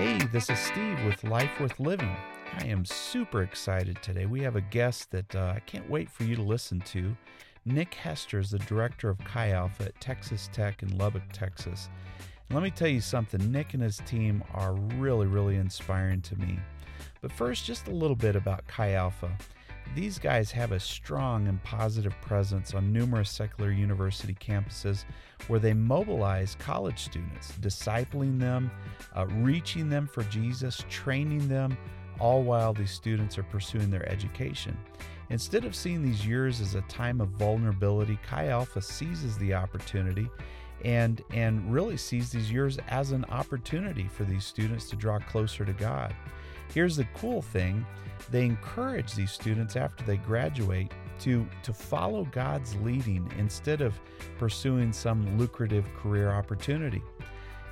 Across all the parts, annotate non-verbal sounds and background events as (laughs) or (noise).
Hey, this is Steve with Life Worth Living. I am super excited today. We have a guest that uh, I can't wait for you to listen to. Nick Hester is the director of Chi Alpha at Texas Tech in Lubbock, Texas. Let me tell you something Nick and his team are really, really inspiring to me. But first, just a little bit about Chi Alpha. These guys have a strong and positive presence on numerous secular university campuses where they mobilize college students, discipling them, uh, reaching them for Jesus, training them, all while these students are pursuing their education. Instead of seeing these years as a time of vulnerability, Chi Alpha seizes the opportunity and, and really sees these years as an opportunity for these students to draw closer to God. Here's the cool thing they encourage these students after they graduate to, to follow God's leading instead of pursuing some lucrative career opportunity.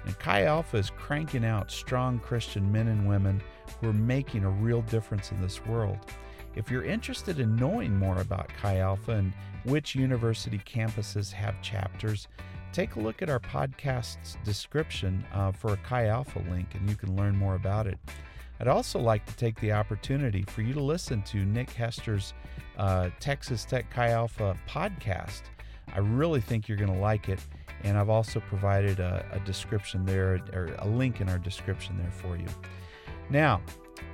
And Chi Alpha is cranking out strong Christian men and women who are making a real difference in this world. If you're interested in knowing more about Chi Alpha and which university campuses have chapters, take a look at our podcast's description uh, for a Chi Alpha link and you can learn more about it. I'd also like to take the opportunity for you to listen to Nick Hester's uh, Texas Tech Chi Alpha podcast. I really think you're going to like it, and I've also provided a, a description there, or a link in our description there for you. Now,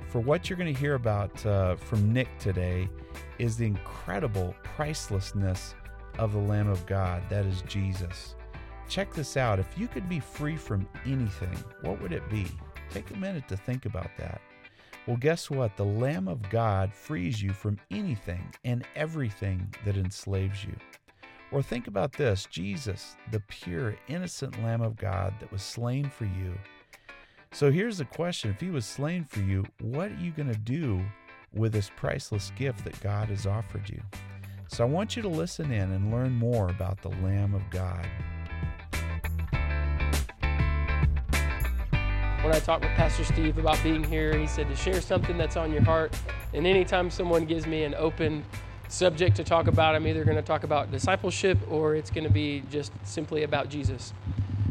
for what you're going to hear about uh, from Nick today is the incredible pricelessness of the Lamb of God, that is Jesus. Check this out. If you could be free from anything, what would it be? Take a minute to think about that. Well, guess what? The Lamb of God frees you from anything and everything that enslaves you. Or think about this Jesus, the pure, innocent Lamb of God that was slain for you. So here's the question if he was slain for you, what are you going to do with this priceless gift that God has offered you? So I want you to listen in and learn more about the Lamb of God. When I talked with Pastor Steve about being here, he said to share something that's on your heart. And anytime someone gives me an open subject to talk about, I'm either going to talk about discipleship or it's going to be just simply about Jesus.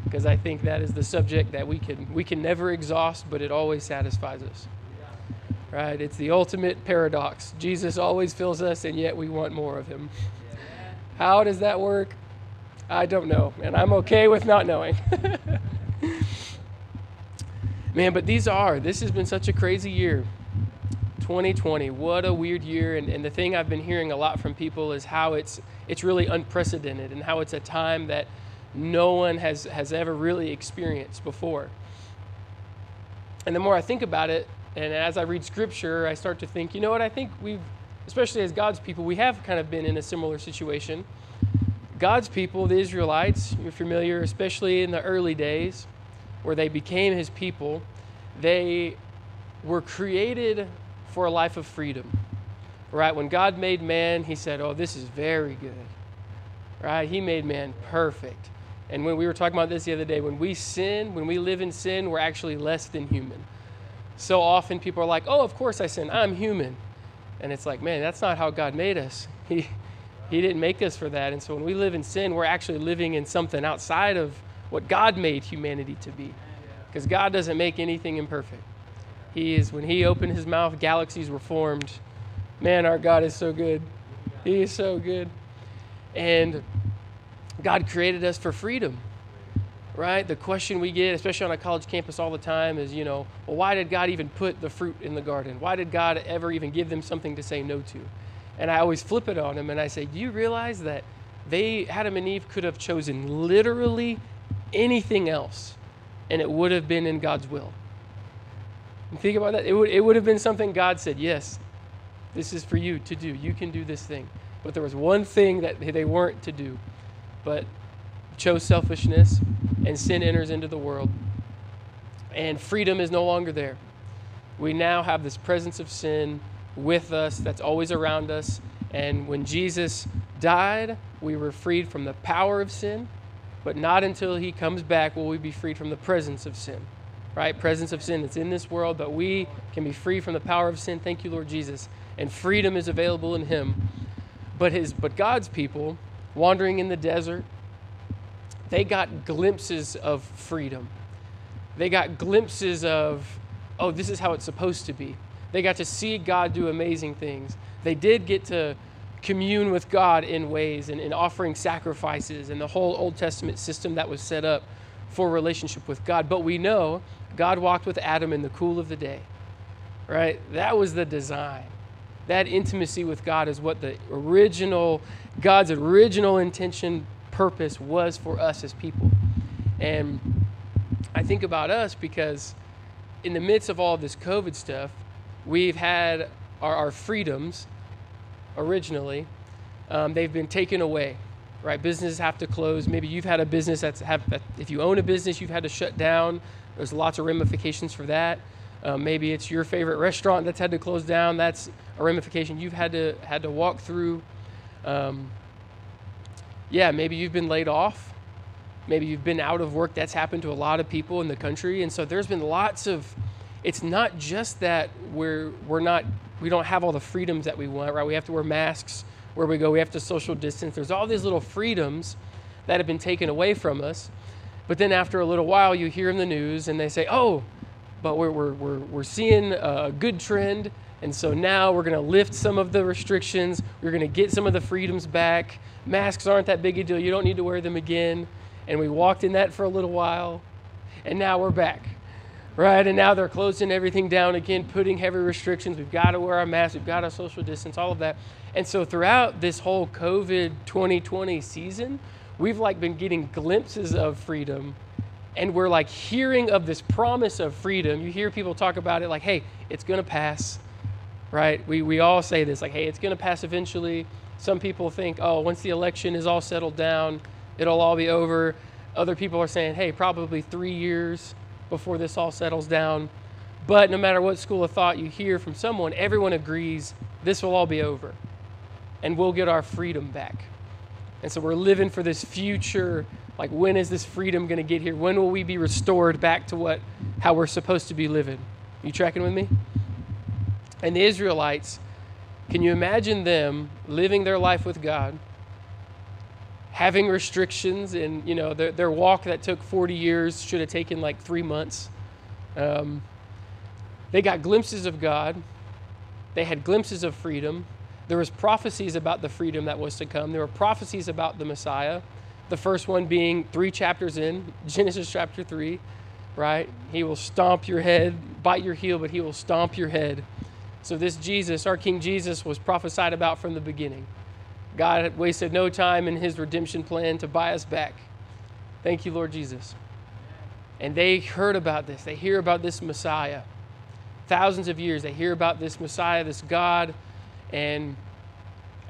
Because I think that is the subject that we can we can never exhaust, but it always satisfies us. Right? It's the ultimate paradox. Jesus always fills us, and yet we want more of him. How does that work? I don't know, and I'm okay with not knowing. (laughs) Man, but these are, this has been such a crazy year. 2020, what a weird year. And, and the thing I've been hearing a lot from people is how it's, it's really unprecedented and how it's a time that no one has, has ever really experienced before. And the more I think about it, and as I read scripture, I start to think, you know what, I think we've, especially as God's people, we have kind of been in a similar situation. God's people, the Israelites, you're familiar, especially in the early days, where they became his people, they were created for a life of freedom. Right? When God made man, he said, Oh, this is very good. Right? He made man perfect. And when we were talking about this the other day, when we sin, when we live in sin, we're actually less than human. So often people are like, Oh, of course I sin. I'm human. And it's like, man, that's not how God made us. He, he didn't make us for that. And so when we live in sin, we're actually living in something outside of what God made humanity to be. Because God doesn't make anything imperfect. He is, when He opened His mouth, galaxies were formed. Man, our God is so good. He is so good. And God created us for freedom, right? The question we get, especially on a college campus all the time, is, you know, well, why did God even put the fruit in the garden? Why did God ever even give them something to say no to? And I always flip it on them and I say, do you realize that they, Adam and Eve, could have chosen literally anything else, and it would have been in God's will. And think about that. It would, it would have been something God said, Yes, this is for you to do. You can do this thing. But there was one thing that they weren't to do, but chose selfishness, and sin enters into the world. And freedom is no longer there. We now have this presence of sin with us that's always around us. And when Jesus died, we were freed from the power of sin but not until he comes back will we be freed from the presence of sin. Right? Presence of sin that's in this world, but we can be free from the power of sin. Thank you, Lord Jesus. And freedom is available in him. But his but God's people wandering in the desert, they got glimpses of freedom. They got glimpses of, oh, this is how it's supposed to be. They got to see God do amazing things. They did get to commune with God in ways and in offering sacrifices and the whole Old Testament system that was set up for relationship with God. But we know God walked with Adam in the cool of the day, right? That was the design. That intimacy with God is what the original, God's original intention, purpose was for us as people. And I think about us because in the midst of all this COVID stuff, we've had our, our freedoms originally, um, they've been taken away, right? Businesses have to close. Maybe you've had a business that's have, if you own a business, you've had to shut down. There's lots of ramifications for that. Um, maybe it's your favorite restaurant that's had to close down. That's a ramification you've had to had to walk through. Um, yeah, maybe you've been laid off. Maybe you've been out of work. That's happened to a lot of people in the country, and so there's been lots of. It's not just that we're we're not we don't have all the freedoms that we want, right? We have to wear masks where we go. We have to social distance. There's all these little freedoms that have been taken away from us. But then after a little while, you hear in the news and they say, oh, but we're, we're, we're, we're seeing a good trend. And so now we're going to lift some of the restrictions. We're going to get some of the freedoms back. Masks aren't that big a deal. You don't need to wear them again. And we walked in that for a little while. And now we're back right? And now they're closing everything down again, putting heavy restrictions. We've got to wear our masks, we've got to social distance, all of that. And so throughout this whole COVID 2020 season, we've like been getting glimpses of freedom and we're like hearing of this promise of freedom. You hear people talk about it like, hey, it's going to pass, right? We, we all say this like, hey, it's going to pass eventually. Some people think, oh, once the election is all settled down, it'll all be over. Other people are saying, hey, probably three years before this all settles down. But no matter what school of thought you hear from someone, everyone agrees this will all be over and we'll get our freedom back. And so we're living for this future like when is this freedom going to get here? When will we be restored back to what how we're supposed to be living? You tracking with me? And the Israelites, can you imagine them living their life with God? Having restrictions and you know their, their walk that took 40 years should have taken like three months. Um, they got glimpses of god. They had glimpses of freedom. There was prophecies about the freedom that was to come. There were prophecies about the messiah the first one being three chapters in (laughs) genesis chapter 3 right? He will stomp your head bite your heel but he will stomp your head. So this jesus our king jesus was prophesied about from the beginning God wasted no time in his redemption plan to buy us back. Thank you, Lord Jesus. And they heard about this. They hear about this Messiah. Thousands of years, they hear about this Messiah, this God. And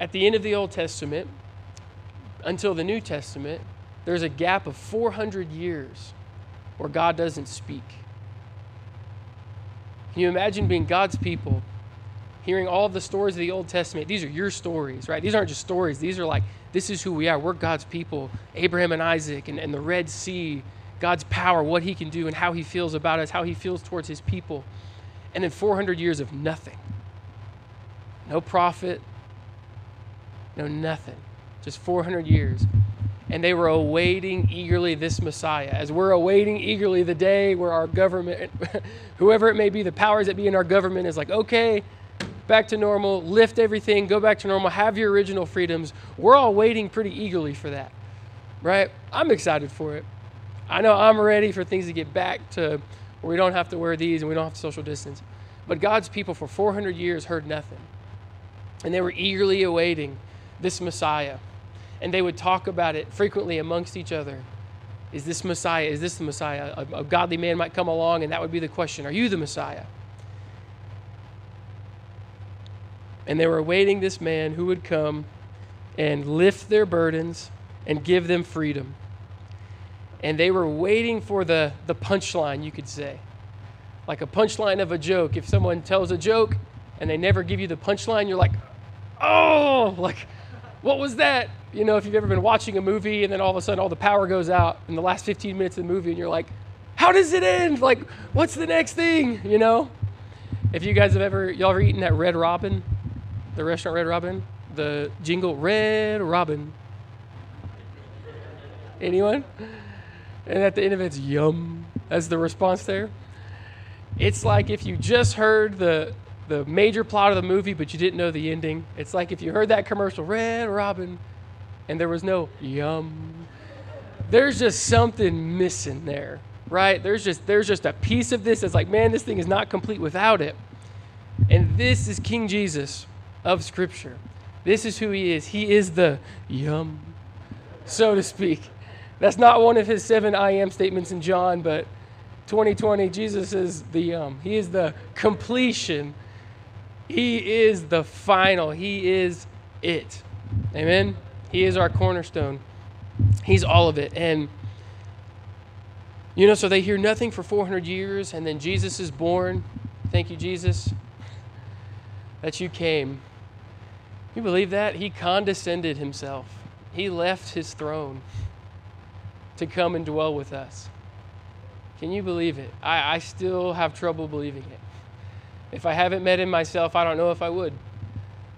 at the end of the Old Testament, until the New Testament, there's a gap of 400 years where God doesn't speak. Can you imagine being God's people hearing all the stories of the Old Testament, these are your stories, right? These aren't just stories. These are like, this is who we are. We're God's people. Abraham and Isaac and, and the Red Sea, God's power, what he can do, and how he feels about us, how he feels towards his people. And then 400 years of nothing. No prophet, no nothing. Just 400 years. And they were awaiting eagerly this Messiah. As we're awaiting eagerly the day where our government, (laughs) whoever it may be, the powers that be in our government is like, okay, back to normal, lift everything, go back to normal, have your original freedoms. We're all waiting pretty eagerly for that, right? I'm excited for it. I know I'm ready for things to get back to where we don't have to wear these and we don't have to social distance. But God's people for 400 years heard nothing. And they were eagerly awaiting this Messiah. And they would talk about it frequently amongst each other. Is this Messiah? Is this the Messiah? A, a godly man might come along, and that would be the question Are you the Messiah? And they were awaiting this man who would come and lift their burdens and give them freedom. And they were waiting for the, the punchline, you could say. Like a punchline of a joke. If someone tells a joke and they never give you the punchline, you're like, oh, (laughs) like, what was that? You know, if you've ever been watching a movie and then all of a sudden all the power goes out in the last 15 minutes of the movie and you're like, how does it end? Like, what's the next thing? You know? If you guys have ever, y'all ever eaten that Red Robin? The restaurant Red Robin, the jingle Red Robin. Anyone? And at the end of it, it's yum. as the response there. It's like if you just heard the the major plot of the movie, but you didn't know the ending. It's like if you heard that commercial, Red Robin, and there was no yum. There's just something missing there, right? There's just there's just a piece of this that's like, man, this thing is not complete without it. And this is King Jesus of Scripture. This is who he is. He is the yum, so to speak. That's not one of his seven I am statements in John, but 2020, Jesus is the yum. He is the completion. He is the final. He is it. Amen. He is our cornerstone. He's all of it. And you know, so they hear nothing for 400 years, and then Jesus is born. Thank you, Jesus, that you came you believe that? He condescended himself, he left his throne to come and dwell with us. Can you believe it? I, I still have trouble believing it. If I haven't met him myself, I don't know if I would.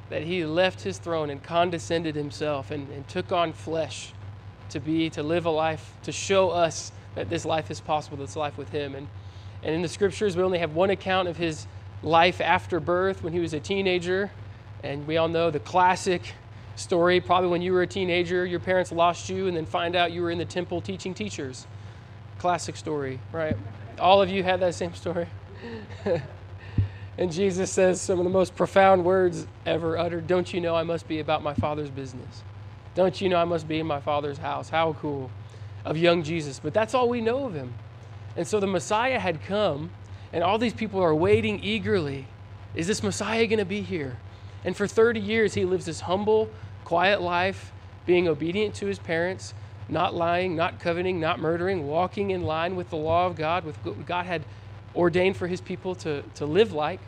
That he left his throne and condescended himself and, and took on flesh to be, to live a life, to show us that this life is possible, this life with him. And, and in the scriptures, we only have one account of his life after birth when he was a teenager and we all know the classic story probably when you were a teenager, your parents lost you, and then find out you were in the temple teaching teachers. Classic story, right? All of you had that same story. (laughs) and Jesus says some of the most profound words ever uttered Don't you know I must be about my Father's business? Don't you know I must be in my Father's house? How cool of young Jesus. But that's all we know of him. And so the Messiah had come, and all these people are waiting eagerly. Is this Messiah going to be here? And for 30 years, he lives this humble, quiet life, being obedient to his parents, not lying, not coveting, not murdering, walking in line with the law of God, with what God had ordained for his people to, to live like.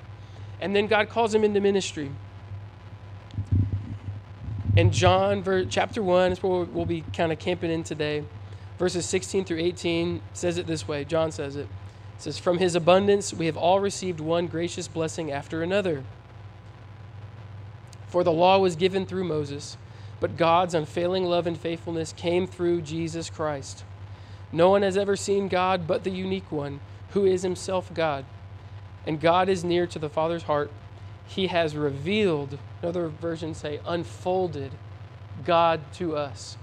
And then God calls him into ministry. And John, chapter 1, is where we'll be kind of camping in today. Verses 16 through 18 says it this way John says it. It says, From his abundance we have all received one gracious blessing after another. For the law was given through Moses, but God's unfailing love and faithfulness came through Jesus Christ. No one has ever seen God but the unique one, who is himself God. And God is near to the Father's heart. He has revealed, another version say, unfolded God to us.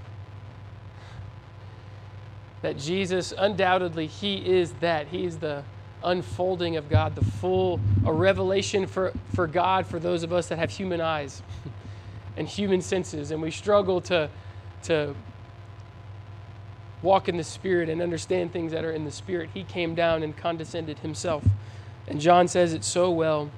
That Jesus, undoubtedly, He is that. He is the unfolding of God, the full a revelation for, for God for those of us that have human eyes (laughs) and human senses, and we struggle to, to walk in the Spirit and understand things that are in the Spirit. He came down and condescended himself. And John says it so well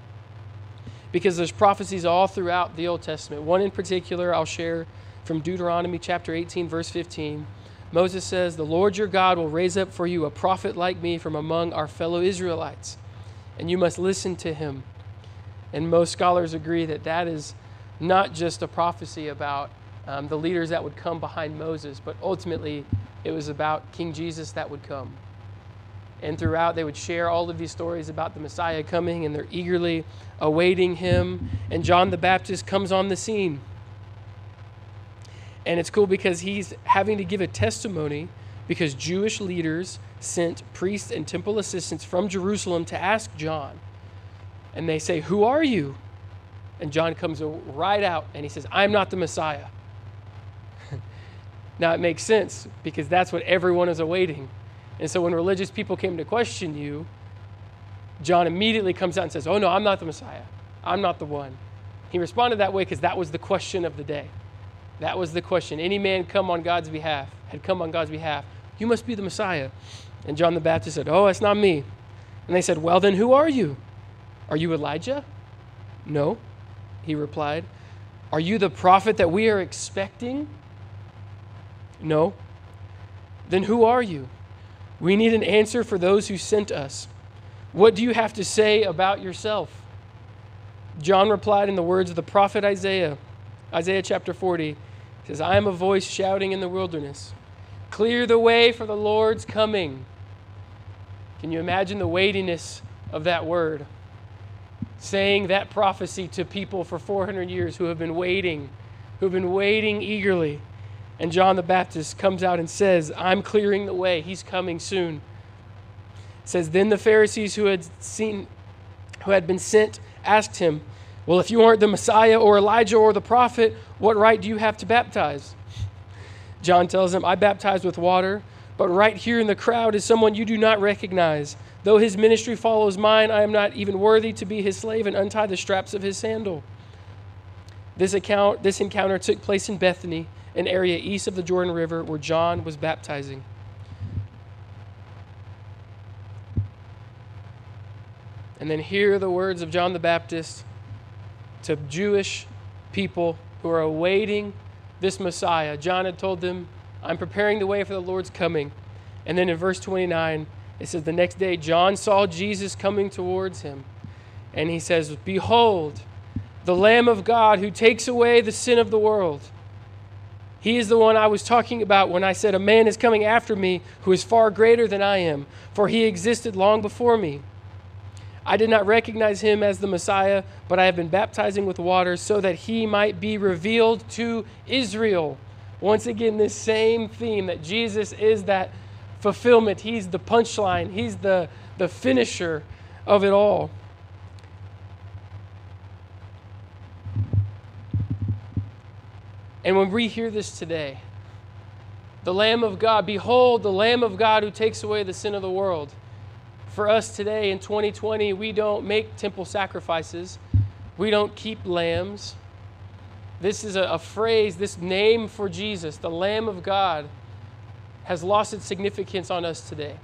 because there's prophecies all throughout the Old Testament. One in particular I'll share from Deuteronomy chapter 18, verse 15. Moses says, The Lord your God will raise up for you a prophet like me from among our fellow Israelites, and you must listen to him. And most scholars agree that that is not just a prophecy about um, the leaders that would come behind Moses, but ultimately it was about King Jesus that would come. And throughout, they would share all of these stories about the Messiah coming, and they're eagerly awaiting him. And John the Baptist comes on the scene. And it's cool because he's having to give a testimony because Jewish leaders sent priests and temple assistants from Jerusalem to ask John. And they say, Who are you? And John comes right out and he says, I'm not the Messiah. (laughs) now it makes sense because that's what everyone is awaiting. And so when religious people came to question you, John immediately comes out and says, Oh, no, I'm not the Messiah. I'm not the one. He responded that way because that was the question of the day. That was the question. Any man come on God's behalf, had come on God's behalf, you must be the Messiah. And John the Baptist said, Oh, it's not me. And they said, Well, then who are you? Are you Elijah? No, he replied. Are you the prophet that we are expecting? No. Then who are you? We need an answer for those who sent us. What do you have to say about yourself? John replied in the words of the prophet Isaiah, Isaiah chapter 40 says, I am a voice shouting in the wilderness, clear the way for the Lord's coming. Can you imagine the weightiness of that word? Saying that prophecy to people for 400 years who have been waiting, who have been waiting eagerly. And John the Baptist comes out and says, I'm clearing the way. He's coming soon. says, Then the Pharisees who had seen who had been sent asked him, Well, if you aren't the Messiah or Elijah or the prophet, what right do you have to baptize? John tells them, I baptize with water, but right here in the crowd is someone you do not recognize. Though his ministry follows mine, I am not even worthy to be his slave and untie the straps of his sandal. This, account, this encounter took place in Bethany, an area east of the Jordan River where John was baptizing. And then hear the words of John the Baptist to Jewish people who are awaiting this Messiah. John had told them, I'm preparing the way for the Lord's coming. And then in verse 29, it says, The next day, John saw Jesus coming towards him. And he says, Behold, the Lamb of God who takes away the sin of the world. He is the one I was talking about when I said, A man is coming after me who is far greater than I am, for he existed long before me. I did not recognize him as the Messiah, but I have been baptizing with water so that he might be revealed to Israel. Once again, this same theme that Jesus is that fulfillment. He's the punchline, he's the, the finisher of it all. And when we hear this today, the Lamb of God, behold, the Lamb of God who takes away the sin of the world for us today in 2020, we don't make temple sacrifices, we don't keep lambs. This is a, a, phrase, this name for Jesus, the Lamb of God, has lost its significance on us today.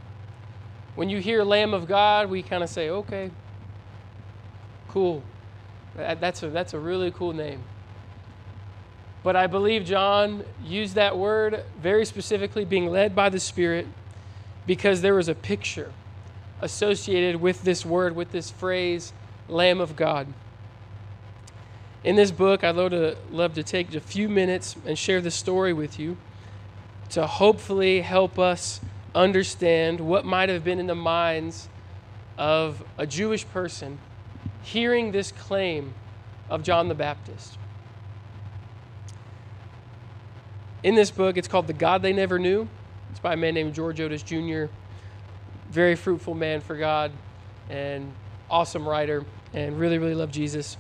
When you hear Lamb of God, we kind of say, okay, cool. That's a, that's a really cool name. But I believe John used that word very specifically, being led by the Spirit, because there was a picture associated with this word, with this phrase, Lamb of God. In this book, I'd love to, love to take a few minutes and share the story with you to hopefully help us understand what might have been in the minds of a Jewish person hearing this claim of John the Baptist. In this book, it's called The God They Never Knew. It's by a man named George Otis Jr very fruitful man for God and awesome writer and really, really loved Jesus.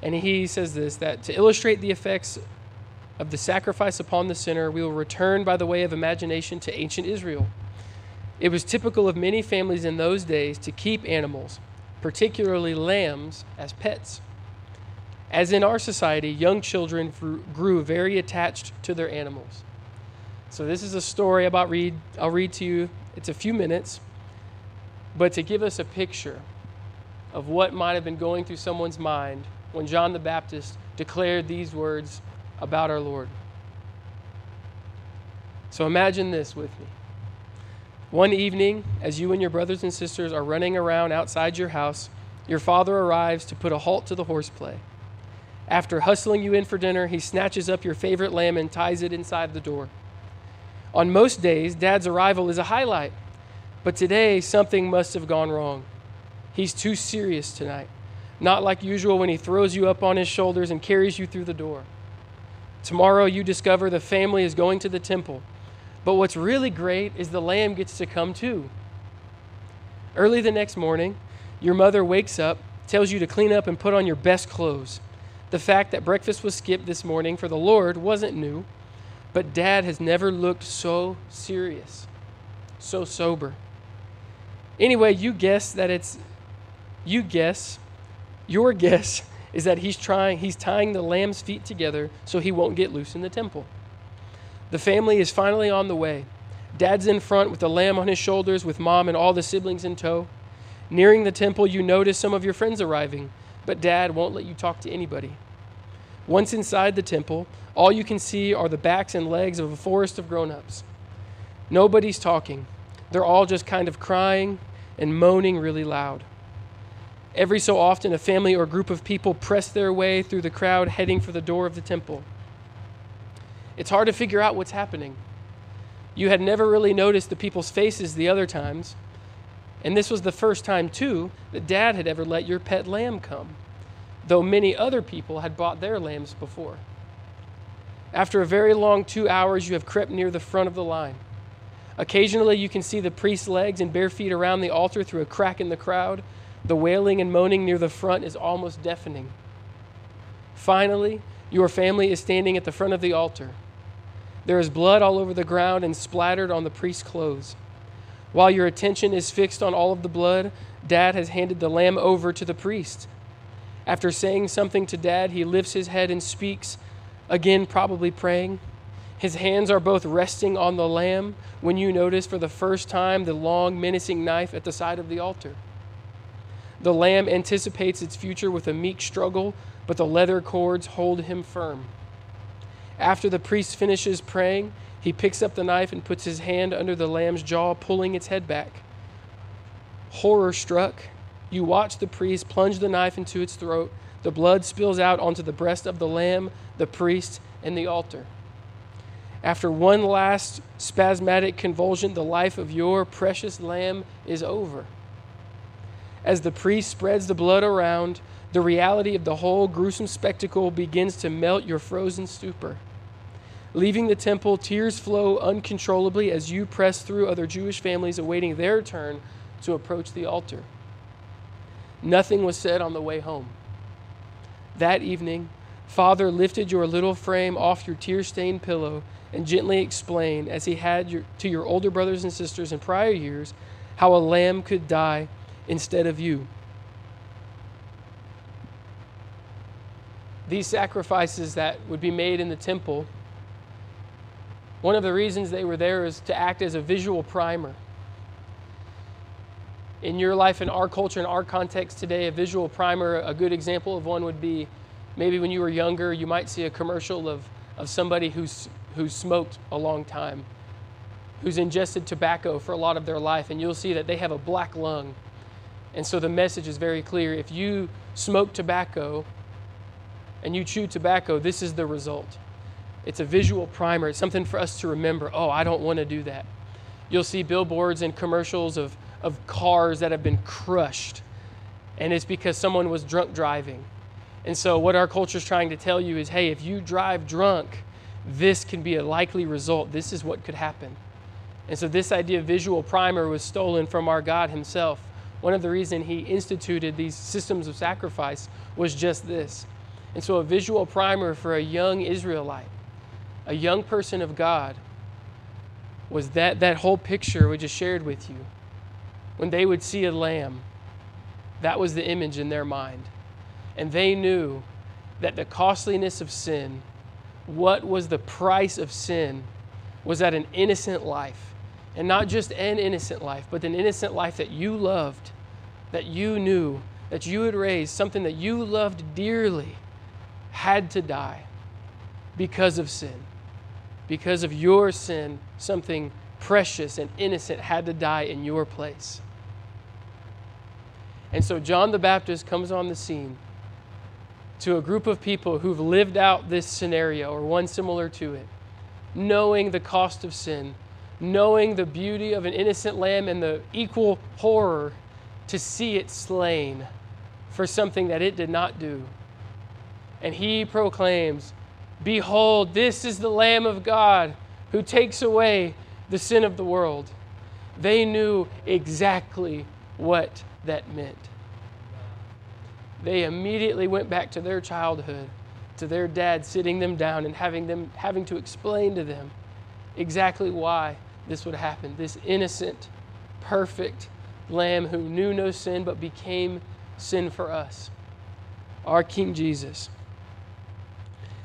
And he says this that to illustrate the effects of the sacrifice upon the sinner, we will return by the way of imagination to ancient Israel. It was typical of many families in those days to keep animals, particularly lambs, as pets. As in our society, young children grew very attached to their animals. So this is a story about read I'll read to you. It's a few minutes but to give us a picture of what might have been going through someone's mind when John the Baptist declared these words about our Lord. So imagine this with me. One evening, as you and your brothers and sisters are running around outside your house, your father arrives to put a halt to the horseplay. After hustling you in for dinner, he snatches up your favorite lamb and ties it inside the door. On most days, Dad's arrival is a highlight. But today, something must have gone wrong. He's too serious tonight. Not like usual when he throws you up on his shoulders and carries you through the door. Tomorrow, you discover the family is going to the temple. But what's really great is the lamb gets to come too. Early the next morning, your mother wakes up, tells you to clean up and put on your best clothes. The fact that breakfast was skipped this morning for the Lord wasn't new, but dad has never looked so serious, so sober. Anyway, you guess that it's, you guess, your guess (laughs) is that he's trying, he's tying the lamb's feet together so he won't get loose in the temple. The family is finally on the way. Dad's in front with the lamb on his shoulders, with mom and all the siblings in tow. Nearing the temple, you notice some of your friends arriving, but dad won't let you talk to anybody. Once inside the temple, all you can see are the backs and legs of a forest of grown ups. Nobody's talking. They're all just kind of crying and moaning really loud. Every so often, a family or group of people press their way through the crowd heading for the door of the temple. It's hard to figure out what's happening. You had never really noticed the people's faces the other times, and this was the first time, too, that Dad had ever let your pet lamb come, though many other people had bought their lambs before. After a very long two hours, you have crept near the front of the line. Occasionally, you can see the priest's legs and bare feet around the altar through a crack in the crowd. The wailing and moaning near the front is almost deafening. Finally, your family is standing at the front of the altar. There is blood all over the ground and splattered on the priest's clothes. While your attention is fixed on all of the blood, Dad has handed the lamb over to the priest. After saying something to Dad, he lifts his head and speaks, again, probably praying. His hands are both resting on the lamb when you notice for the first time the long, menacing knife at the side of the altar. The lamb anticipates its future with a meek struggle, but the leather cords hold him firm. After the priest finishes praying, he picks up the knife and puts his hand under the lamb's jaw, pulling its head back. Horror struck, you watch the priest plunge the knife into its throat. The blood spills out onto the breast of the lamb, the priest, and the altar. After one last spasmodic convulsion, the life of your precious lamb is over. As the priest spreads the blood around, the reality of the whole gruesome spectacle begins to melt your frozen stupor. Leaving the temple, tears flow uncontrollably as you press through other Jewish families awaiting their turn to approach the altar. Nothing was said on the way home. That evening, Father lifted your little frame off your tear stained pillow and gently explain, as he had your, to your older brothers and sisters in prior years, how a lamb could die instead of you. These sacrifices that would be made in the temple one of the reasons they were there is to act as a visual primer. In your life, in our culture, in our context today, a visual primer, a good example of one would be maybe when you were younger, you might see a commercial of, of somebody who's, who's smoked a long time, who's ingested tobacco for a lot of their life, and you'll see that they have a black lung. And so the message is very clear. If you smoke tobacco and you chew tobacco, this is the result. It's a visual primer. It's something for us to remember. Oh, I don't want to do that. You'll see billboards and commercials of, of cars that have been crushed, and it's because someone was drunk driving. And so, what our culture is trying to tell you is hey, if you drive drunk, this can be a likely result. This is what could happen. And so, this idea of visual primer was stolen from our God Himself. One of the reasons He instituted these systems of sacrifice was just this. And so, a visual primer for a young Israelite a young person of God was that, that whole picture we just shared with you. When they would see a lamb, that was the image in their mind. And they knew that the costliness of sin, what was the price of sin, was that an innocent life. And not just an innocent life, but an innocent life that you loved, that you knew, that you had raised, something that you loved dearly, had to die because of sin because of your sin, something precious and innocent had to die in your place. And so John the Baptist comes on the scene to a group of people who've lived out this scenario or one similar to it, knowing the cost of sin, knowing the beauty of an innocent lamb and the equal horror to see it slain for something that it did not do. And he proclaims, Behold, this is the Lamb of God who takes away the sin of the world. They knew exactly what that meant. They immediately went back to their childhood, to their dad sitting them down and having them having to explain to them exactly why this would happen. This innocent, perfect lamb who knew no sin but became sin for us. Our King Jesus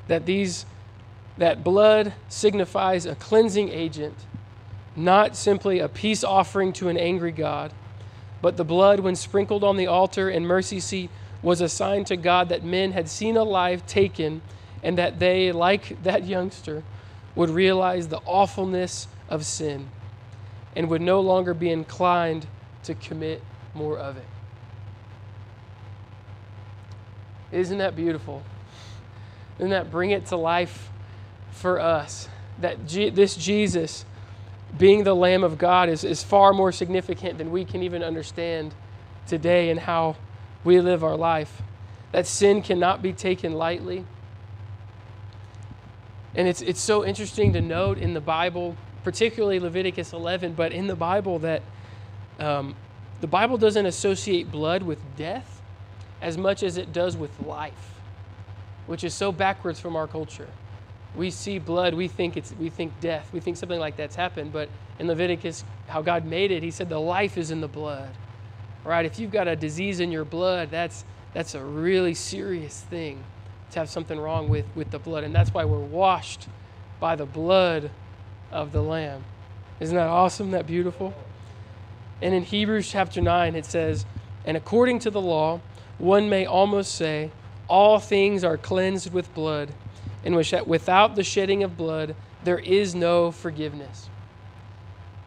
that these that blood signifies a cleansing agent, not simply a peace offering to an angry God, but the blood, when sprinkled on the altar and mercy seat, was a sign to God that men had seen a life taken and that they, like that youngster, would realize the awfulness of sin and would no longer be inclined to commit more of it. Isn't that beautiful? Doesn't that bring it to life for us? That G- this Jesus, being the Lamb of God, is, is far more significant than we can even understand today and how we live our life. That sin cannot be taken lightly. And it's, it's so interesting to note in the Bible particularly Leviticus 11, but in the Bible that um, the Bible doesn't associate blood with death as much as it does with life, which is so backwards from our culture. We see blood, we think it's we think death, we think something like that's happened, but in Leviticus, how God made it, He said the life is in the blood. Right? If you've got a disease in your blood, that's that's a really serious thing to have something wrong with, with the blood. And that's why we're washed by the blood of the Lamb. Isn't that awesome? That beautiful? And in Hebrews chapter 9, it says, And according to the law, one may almost say, All things are cleansed with blood, in and without the shedding of blood, there is no forgiveness.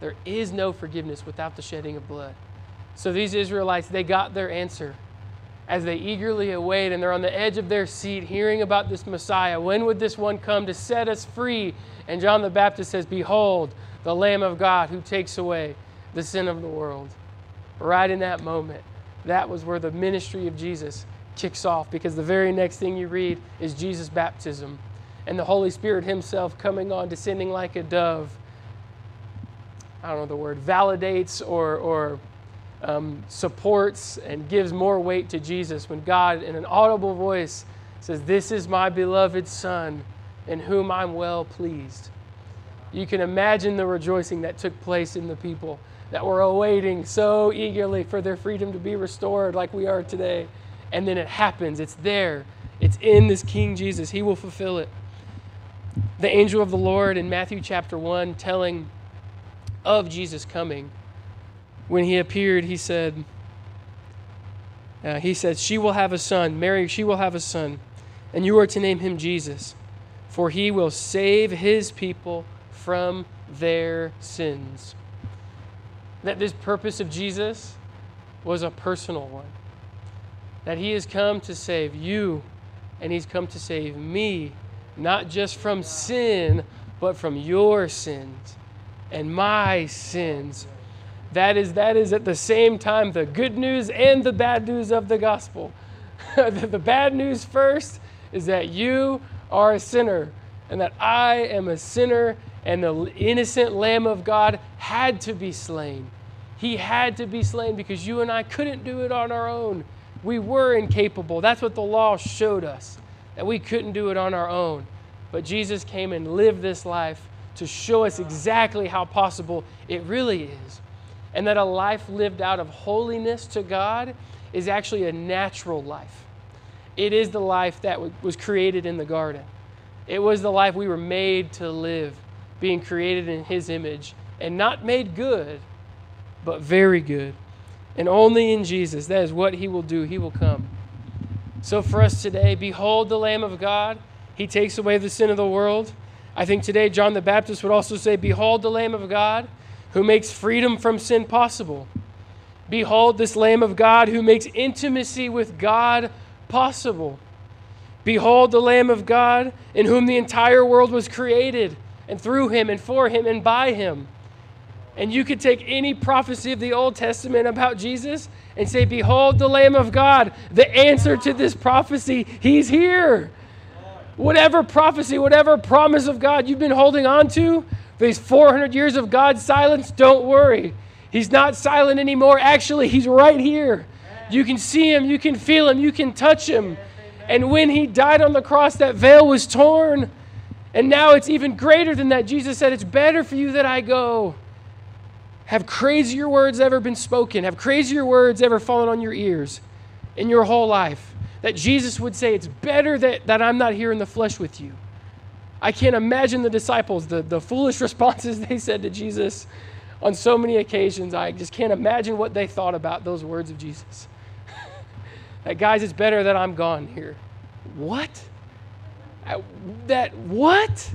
There is no forgiveness without the shedding of blood. So these Israelites, they got their answer as they eagerly await and they're on the edge of their seat hearing about this Messiah. When would this one come to set us free? And John the Baptist says, Behold, the Lamb of God who takes away the sin of the world. Right in that moment, that was where the ministry of Jesus kicks off because the very next thing you read is Jesus' baptism and the Holy Spirit Himself coming on, descending like a dove. I don't know the word, validates or, or um, supports and gives more weight to Jesus when God, in an audible voice, says, This is my beloved Son, in whom I'm well pleased. You can imagine the rejoicing that took place in the people that were awaiting so eagerly for their freedom to be restored, like we are today. And then it happens, it's there, it's in this King Jesus. He will fulfill it. The angel of the Lord in Matthew chapter 1 telling of Jesus coming when he appeared, he said, uh, he said, She will have a son. Mary, she will have a son. And you are to name him Jesus, for he will save his people from their sins. That this purpose of Jesus was a personal one. That he has come to save you, and he's come to save me, not just from sin, but from your sins and my sins that is, that is at the same time the good news and the bad news of the gospel. (laughs) the bad news first is that you are a sinner and that I am a sinner and the innocent Lamb of God had to be slain. He had to be slain because you and I couldn't do it on our own. We were incapable. That's what the law showed us, that we couldn't do it on our own. But Jesus came and lived this life to show us exactly how possible it really is and that a life lived out of holiness to God is actually a natural life. It is the life that was created in the garden. It was the life we were made to live, being created in His image, and not made good, but very good. And only in Jesus, that is what He will do. He will come. So for us today, behold the Lamb of God. He takes away the sin of the world. I think today John the Baptist would also say, Behold the Lamb of God who makes freedom from sin possible. Behold, this Lamb of God who makes intimacy with God possible. Behold, the Lamb of God in whom the entire world was created, and through him, and for him, and by him. And you could take any prophecy of the Old Testament about Jesus and say, Behold, the Lamb of God. The answer to this prophecy, he's here. Whatever prophecy, whatever promise of God you've been holding on to, these 400 years of God's silence, don't worry. He's not silent anymore. Actually, He's right here. You can see Him, you can feel Him, you can touch Him. And when He died on the cross, that veil was torn. And now it's even greater than that. Jesus said, It's better for you that I go. Have crazier words ever been spoken? Have crazier words ever fallen on your ears in your whole life? That Jesus would say, It's better that, that I'm not here in the flesh with you. I can't imagine the disciples, the, the foolish (laughs) responses they said to Jesus on so many occasions. I just can't imagine what they thought about those words of Jesus. (laughs) that, guys, it's better that I'm gone here. What? That what?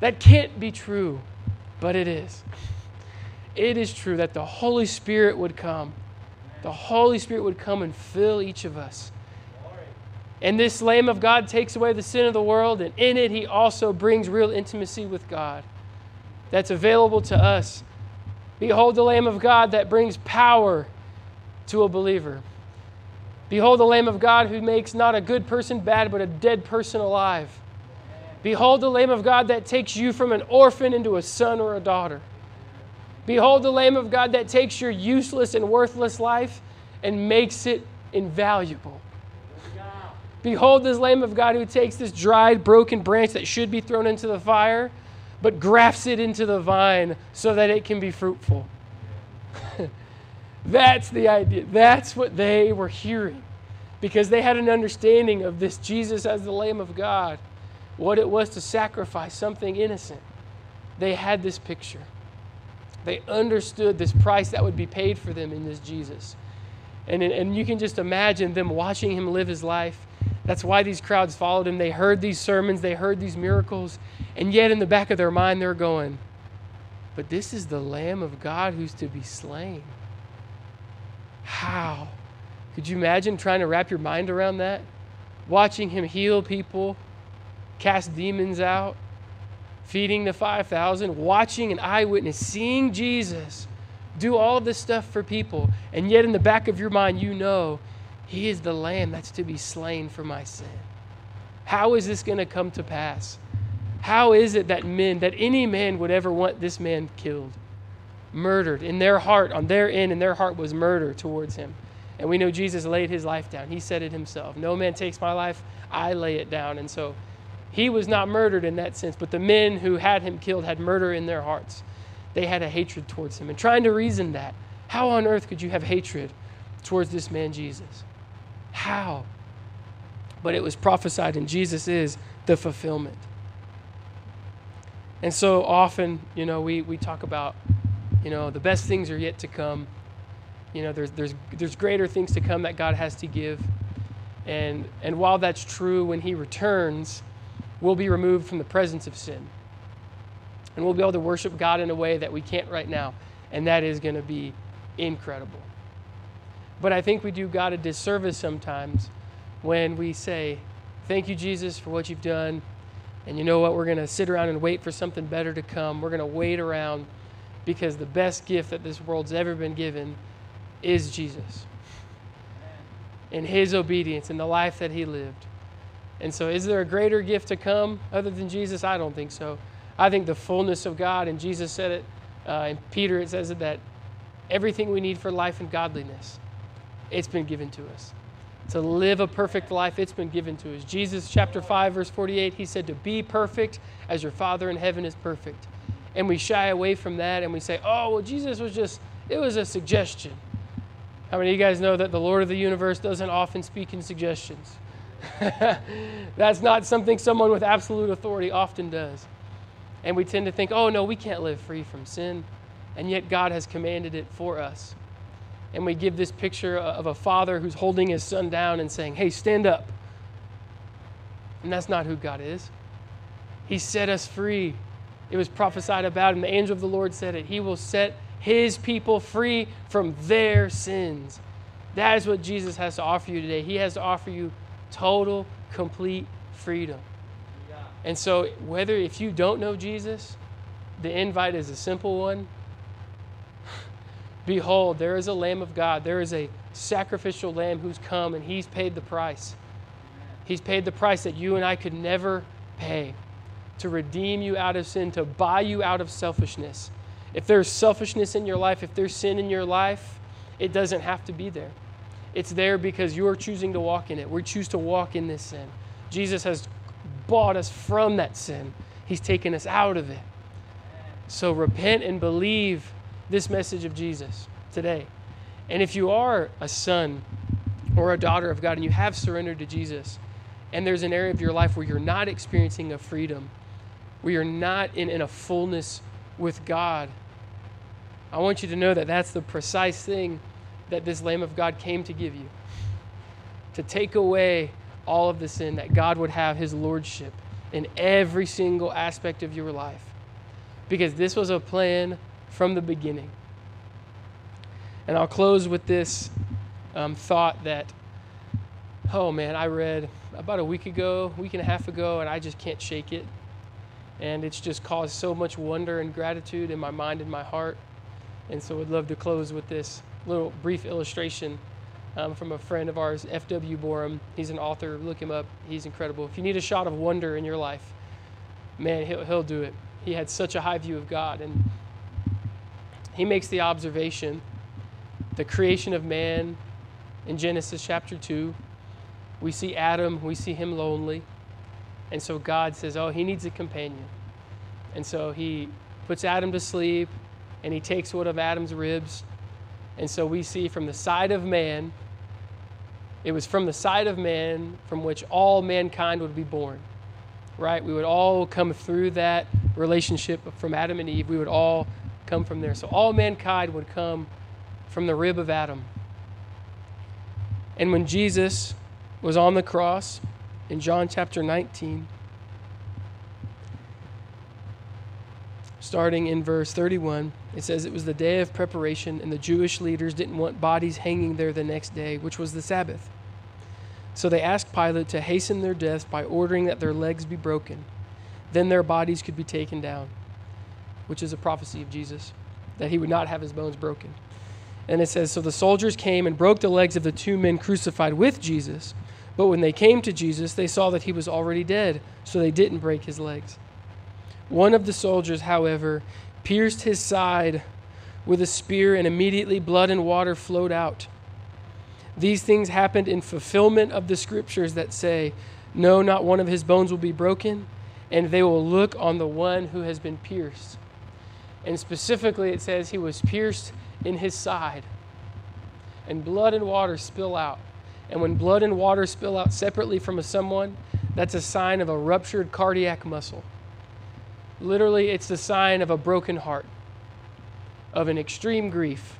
That can't be true, but it is. It is true that the Holy Spirit would come. The Holy Spirit would come and fill each of us and this Lamb of God takes away the sin of the world, and in it, he also brings real intimacy with God that's available to us. Behold the Lamb of God that brings power to a believer. Behold the Lamb of God who makes not a good person bad, but a dead person alive. Behold the Lamb of God that takes you from an orphan into a son or a daughter. Behold the Lamb of God that takes your useless and worthless life and makes it invaluable. Behold this Lamb of God who takes this dried, broken branch that should be thrown into the fire, but grafts it into the vine so that it can be fruitful. (laughs) That's the idea. That's what they were hearing because they had an understanding of this Jesus as the Lamb of God, what it was to sacrifice something innocent. They had this picture. They understood this price that would be paid for them in this Jesus. And, and you can just imagine them watching him live his life. That's why these crowds followed him. They heard these sermons, they heard these miracles, and yet in the back of their mind, they're going, But this is the Lamb of God who's to be slain. How? Could you imagine trying to wrap your mind around that? Watching him heal people, cast demons out, feeding the 5,000, watching an eyewitness, seeing Jesus do all this stuff for people, and yet in the back of your mind, you know he is the lamb that's to be slain for my sin. How is this going to come to pass? How is it that men, that any man would ever want this man killed, murdered in their heart, on their end, and their heart was murder towards him? And we know Jesus laid his life down. He said it himself No man takes my life, I lay it down. And so he was not murdered in that sense, but the men who had him killed had murder in their hearts. They had a hatred towards him. And trying to reason that, how on earth could you have hatred towards this man Jesus? How? But it was prophesied, and Jesus is the fulfillment. And so often, you know, we, we talk about, you know, the best things are yet to come. You know, there's, there's, there's greater things to come that God has to give. And, and while that's true, when He returns, we'll be removed from the presence of sin. And we'll be able to worship God in a way that we can't right now. And that is going to be incredible. But I think we do God a disservice sometimes when we say, Thank you, Jesus, for what you've done. And you know what? We're going to sit around and wait for something better to come. We're going to wait around because the best gift that this world's ever been given is Jesus and his obedience and the life that he lived. And so, is there a greater gift to come other than Jesus? I don't think so. I think the fullness of God, and Jesus said it, uh, and Peter, it says it that everything we need for life and godliness, it's been given to us. To live a perfect life, it's been given to us. Jesus, chapter 5, verse 48, he said, To be perfect as your Father in heaven is perfect. And we shy away from that and we say, Oh, well, Jesus was just, it was a suggestion. How many of you guys know that the Lord of the universe doesn't often speak in suggestions? (laughs) That's not something someone with absolute authority often does. And we tend to think, oh, no, we can't live free from sin. And yet God has commanded it for us. And we give this picture of a father who's holding his son down and saying, hey, stand up. And that's not who God is. He set us free. It was prophesied about him. The angel of the Lord said it. He will set his people free from their sins. That is what Jesus has to offer you today. He has to offer you total, complete freedom. And so, whether if you don't know Jesus, the invite is a simple one. Behold, there is a Lamb of God. There is a sacrificial Lamb who's come, and He's paid the price. He's paid the price that you and I could never pay to redeem you out of sin, to buy you out of selfishness. If there's selfishness in your life, if there's sin in your life, it doesn't have to be there. It's there because you're choosing to walk in it. We choose to walk in this sin. Jesus has bought us from that sin, He's taken us out of it. So repent and believe this message of Jesus today. And if you are a son or a daughter of God and you have surrendered to Jesus, and there's an area of your life where you're not experiencing a freedom, where you're not in, in a fullness with God, I want you to know that that's the precise thing that this Lamb of God came to give you to take away all of the sin, that God would have his lordship in every single aspect of your life. Because this was a plan from the beginning. And I'll close with this um, thought that, oh man, I read about a week ago, week and a half ago, and I just can't shake it. And it's just caused so much wonder and gratitude in my mind and my heart. And so I'd love to close with this little brief illustration um, from a friend of ours, F.W. Boreham. He's an author. Look him up. He's incredible. If you need a shot of wonder in your life, man, he'll, he'll do it. He had such a high view of God. And he makes the observation the creation of man in Genesis chapter 2. We see Adam, we see him lonely. And so God says, Oh, he needs a companion. And so he puts Adam to sleep and he takes one of Adam's ribs. And so we see from the side of man, it was from the side of man from which all mankind would be born, right? We would all come through that relationship from Adam and Eve. We would all come from there. So all mankind would come from the rib of Adam. And when Jesus was on the cross in John chapter 19, starting in verse 31, it says it was the day of preparation, and the Jewish leaders didn't want bodies hanging there the next day, which was the Sabbath. So they asked Pilate to hasten their death by ordering that their legs be broken. Then their bodies could be taken down, which is a prophecy of Jesus, that he would not have his bones broken. And it says So the soldiers came and broke the legs of the two men crucified with Jesus. But when they came to Jesus, they saw that he was already dead, so they didn't break his legs. One of the soldiers, however, pierced his side with a spear, and immediately blood and water flowed out. These things happened in fulfillment of the scriptures that say, No, not one of his bones will be broken, and they will look on the one who has been pierced. And specifically, it says he was pierced in his side, and blood and water spill out. And when blood and water spill out separately from a someone, that's a sign of a ruptured cardiac muscle. Literally, it's the sign of a broken heart, of an extreme grief.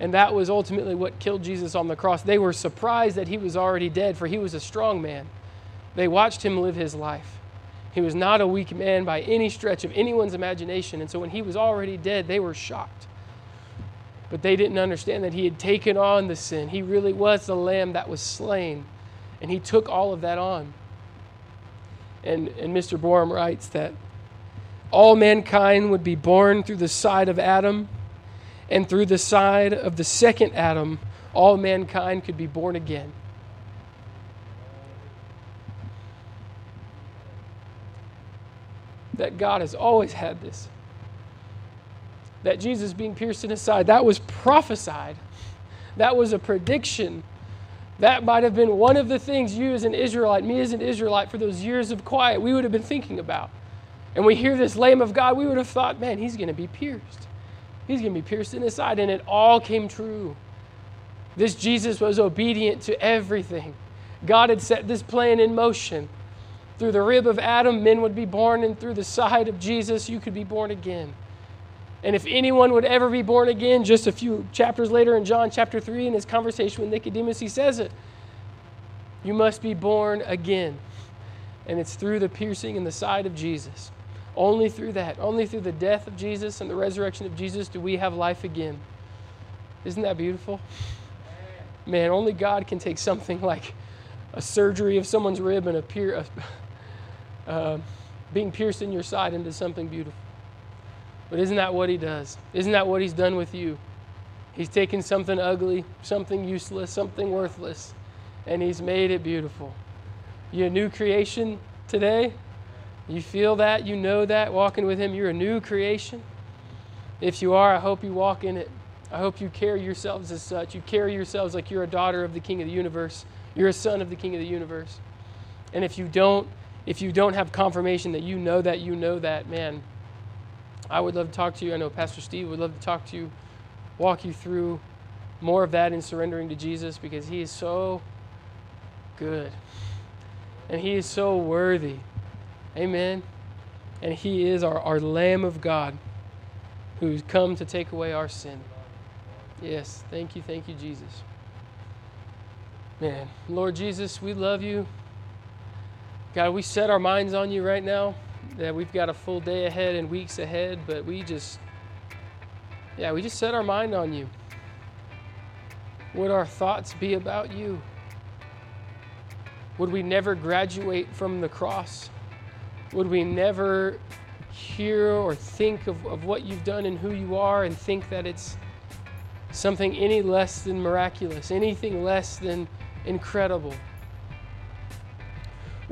And that was ultimately what killed Jesus on the cross. They were surprised that he was already dead, for he was a strong man. They watched him live his life. He was not a weak man by any stretch of anyone's imagination. And so when he was already dead, they were shocked. But they didn't understand that he had taken on the sin. He really was the lamb that was slain. And he took all of that on. And, and Mr. Boreham writes that all mankind would be born through the side of Adam, and through the side of the second Adam, all mankind could be born again. That God has always had this. That Jesus being pierced in his side, that was prophesied. That was a prediction that might have been one of the things you as an Israelite, me as an Israelite, for those years of quiet, we would have been thinking about. And we hear this Lamb of God, we would have thought, man, he's going to be pierced. He's going to be pierced in his side. And it all came true. This Jesus was obedient to everything. God had set this plan in motion. Through the rib of Adam, men would be born, and through the side of Jesus, you could be born again. And if anyone would ever be born again, just a few chapters later in John chapter 3, in his conversation with Nicodemus, he says it. You must be born again. And it's through the piercing in the side of Jesus. Only through that, only through the death of Jesus and the resurrection of Jesus do we have life again. Isn't that beautiful? Man, only God can take something like a surgery of someone's rib and a pier, uh, being pierced in your side into something beautiful. But isn't that what he does? Isn't that what he's done with you? He's taken something ugly, something useless, something worthless, and he's made it beautiful. You're a new creation today? You feel that? You know that? Walking with him, you're a new creation? If you are, I hope you walk in it. I hope you carry yourselves as such. You carry yourselves like you're a daughter of the King of the universe. You're a son of the King of the universe. And if you don't, if you don't have confirmation that you know that, you know that, man, I would love to talk to you. I know Pastor Steve would love to talk to you, walk you through more of that in surrendering to Jesus because he is so good. And he is so worthy. Amen. And he is our, our Lamb of God who's come to take away our sin. Yes, thank you, thank you, Jesus. Man, Lord Jesus, we love you. God, we set our minds on you right now that we've got a full day ahead and weeks ahead, but we just, yeah, we just set our mind on you. Would our thoughts be about you? Would we never graduate from the cross? Would we never hear or think of, of what you've done and who you are and think that it's something any less than miraculous, anything less than incredible?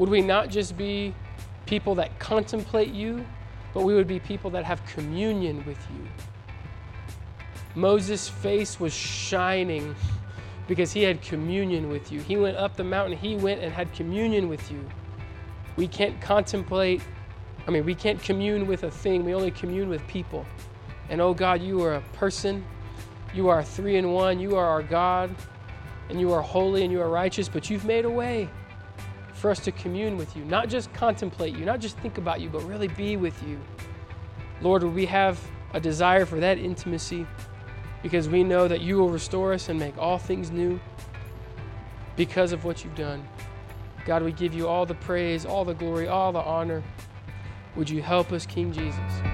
Would we not just be people that contemplate you, but we would be people that have communion with you. Moses' face was shining because he had communion with you. He went up the mountain, he went and had communion with you. We can't contemplate, I mean, we can't commune with a thing, we only commune with people. And oh God, you are a person, you are three in one, you are our God, and you are holy and you are righteous, but you've made a way for us to commune with you, not just contemplate you, not just think about you, but really be with you. Lord, would we have a desire for that intimacy? because we know that you will restore us and make all things new because of what you've done. God, we give you all the praise, all the glory, all the honor. Would you help us, King Jesus?